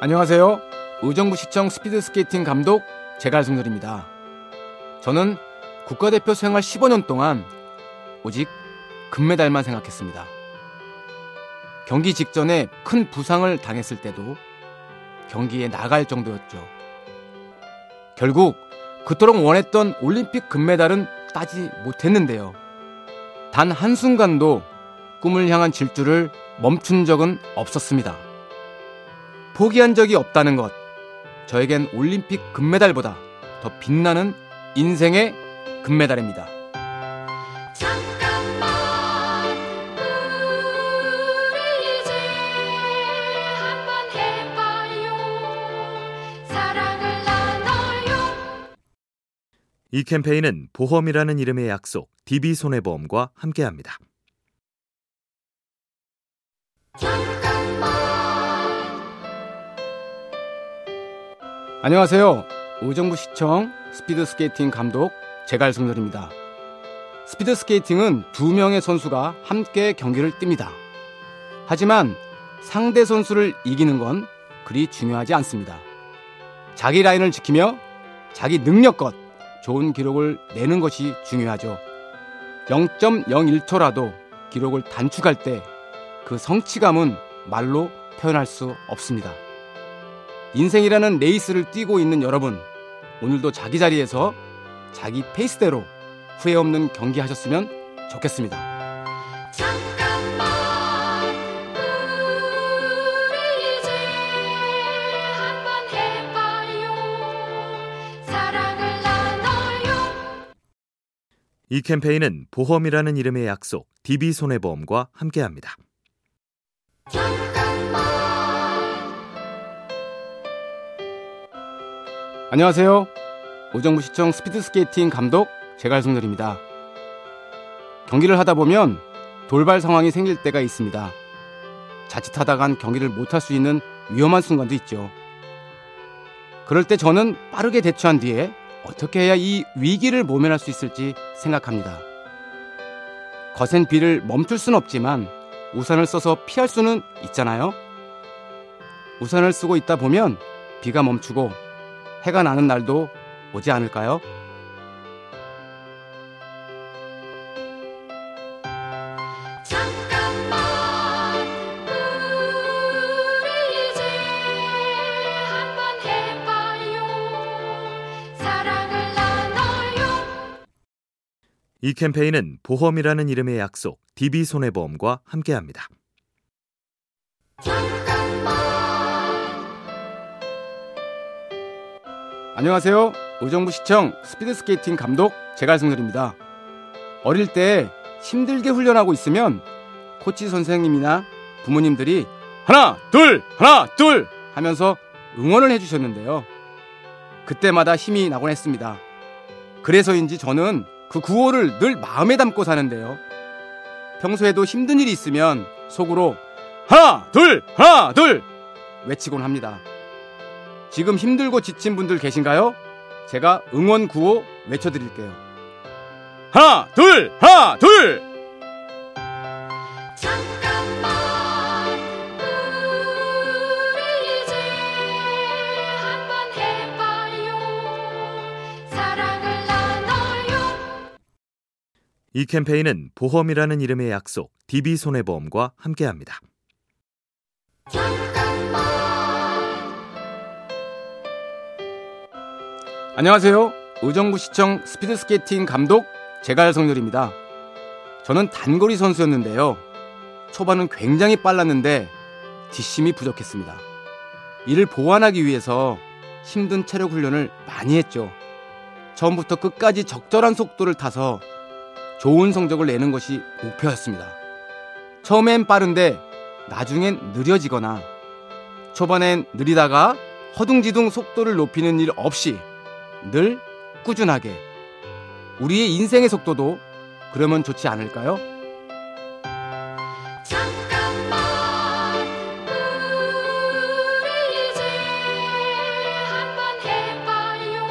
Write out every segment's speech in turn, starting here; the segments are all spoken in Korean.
안녕하세요. 의정부 시청 스피드스케이팅 감독 제갈승렬입니다. 저는 국가대표 생활 15년 동안 오직 금메달만 생각했습니다. 경기 직전에 큰 부상을 당했을 때도 경기에 나갈 정도였죠. 결국 그토록 원했던 올림픽 금메달은 따지 못했는데요. 단 한순간도 꿈을 향한 질주를 멈춘 적은 없었습니다. 포기한 적이 없다는 것. 저에겐 올림픽 금메달보다 더 빛나는 인생의 금메달입니다. 잠깐만 우리 이제 한번 해봐요 사랑을 나눠요 이 캠페인은 보험이라는 이름의 약속 DB손해보험과 함께합니다. 안녕하세요. 의정부 시청 스피드 스케이팅 감독 제갈성렬입니다. 스피드 스케이팅은 두 명의 선수가 함께 경기를 뜁니다. 하지만 상대 선수를 이기는 건 그리 중요하지 않습니다. 자기 라인을 지키며 자기 능력껏 좋은 기록을 내는 것이 중요하죠. 0.01초라도 기록을 단축할 때 그 성취감은 말로 표현할 수 없습니다. 인생이라는 레이스를 뛰고 있는 여러분, 오늘도 자기 자리에서 자기 페이스대로 후회 없는 경기 하셨으면 좋겠습니다. 잠깐만 우리 이제 한번 해봐요 사랑을 나눠요 이 캠페인은 보험이라는 이름의 약속 DB손해보험과 함께합니다. 안녕하세요. 의정부시청 스피드스케이팅 감독 제갈성렬입니다. 경기를 하다 보면 돌발 상황이 생길 때가 있습니다. 자칫하다간 경기를 못할 수 있는 위험한 순간도 있죠. 그럴 때 저는 빠르게 대처한 뒤에 어떻게 해야 이 위기를 모면할 수 있을지 생각합니다. 거센 비를 멈출 순 없지만 우산을 써서 피할 수는 있잖아요. 우산을 쓰고 있다 보면 비가 멈추고 해가 나는 날도 오지 않을까요? 잠깐만 우리 이제 한번 해봐요 사랑을 나눠요 이 캠페인은 보험이라는 이름의 약속 DB손해보험과 함께합니다. 안녕하세요. 의정부 시청 스피드 스케이팅 감독 제갈성렬입니다. 어릴 때 힘들게 훈련하고 있으면 코치 선생님이나 부모님들이 하나, 둘, 하나, 둘 하면서 응원을 해주셨는데요. 그때마다 힘이 나곤 했습니다. 그래서인지 저는 그 구호를 늘 마음에 담고 사는데요. 평소에도 힘든 일이 있으면 속으로 하나, 둘, 하나, 둘 외치곤 합니다. 지금 힘들고 지친 분들 계신가요? 제가 응원 구호 외쳐드릴게요. 하나, 둘, 하나, 둘! 잠깐만 우리 이제 한번 해봐요 사랑을 나눠요 이 캠페인은 보험이라는 이름의 약속 DB손해보험과 함께합니다. 안녕하세요. 의정부시청 스피드스케이팅 감독 제갈성렬입니다. 저는 단거리 선수였는데요. 초반은 굉장히 빨랐는데 뒷심이 부족했습니다. 이를 보완하기 위해서 힘든 체력 훈련을 많이 했죠. 처음부터 끝까지 적절한 속도를 타서 좋은 성적을 내는 것이 목표였습니다. 처음엔 빠른데 나중엔 느려지거나 초반엔 느리다가 허둥지둥 속도를 높이는 일 없이 늘 꾸준하게 우리의 인생의 속도도 그러면 좋지 않을까요? 잠깐만 우리 이제 한번 해봐요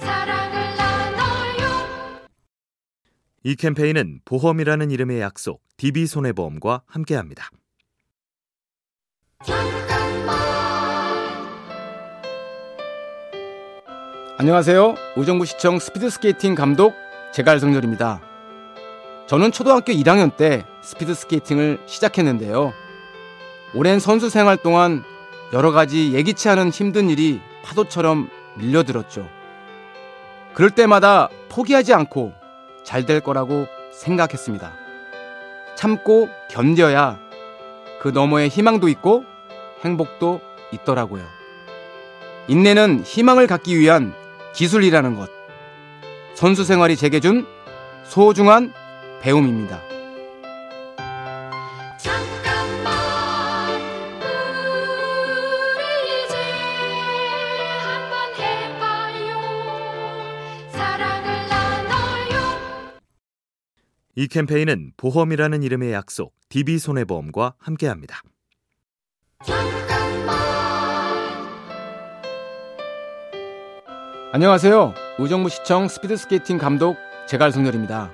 사랑을 나눠요 이 캠페인은 보험이라는 이름의 약속 DB손해보험과 함께합니다. 안녕하세요. 의정부시청 스피드스케이팅 감독 제갈성렬입니다. 저는 초등학교 1학년 때 스피드스케이팅을 시작했는데요. 오랜 선수 생활 동안 여러 가지 예기치 않은 힘든 일이 파도처럼 밀려들었죠. 그럴 때마다 포기하지 않고 잘 될 거라고 생각했습니다. 참고 견뎌야 그 너머에 희망도 있고 행복도 있더라고요. 인내는 희망을 갖기 위한 기술이라는 것. 선수 생활이 제게 준 소중한 배움입니다. 잠깐만 우리 이제 한번 해봐요 사랑을 나눠요 이 캠페인은 보험이라는 이름의 약속 DB손해보험과 함께합니다. 안녕하세요. 의정부시청 스피드스케이팅 감독 제갈성렬입니다.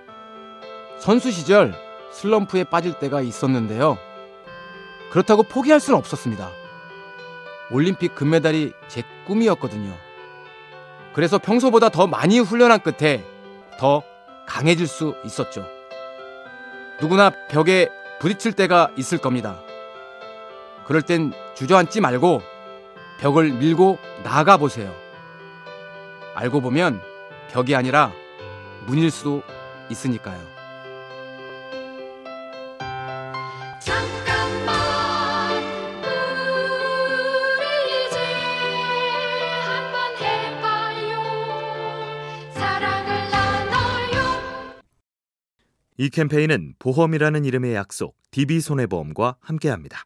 선수 시절 슬럼프에 빠질 때가 있었는데요. 그렇다고 포기할 수는 없었습니다. 올림픽 금메달이 제 꿈이었거든요. 그래서 평소보다 더 많이 훈련한 끝에 더 강해질 수 있었죠. 누구나 벽에 부딪힐 때가 있을 겁니다. 그럴 땐 주저앉지 말고 벽을 밀고 나아가 보세요. 알고 보면 벽이 아니라 문일 수도 있으니까요. 잠깐만 우리 이제 한번 해봐요 사랑을 나눠요 이 캠페인은 보험이라는 이름의 약속 DB손해보험과 함께합니다.